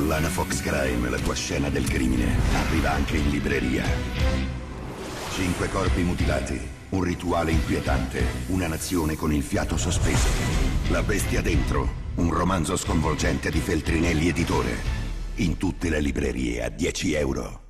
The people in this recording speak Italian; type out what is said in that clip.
collana Fox Crime, la tua scena del crimine, arriva anche in libreria. Cinque corpi mutilati, un rituale inquietante, una nazione con il fiato sospeso. La bestia dentro, un romanzo sconvolgente di Feltrinelli Editore. In tutte le librerie a 10 euro.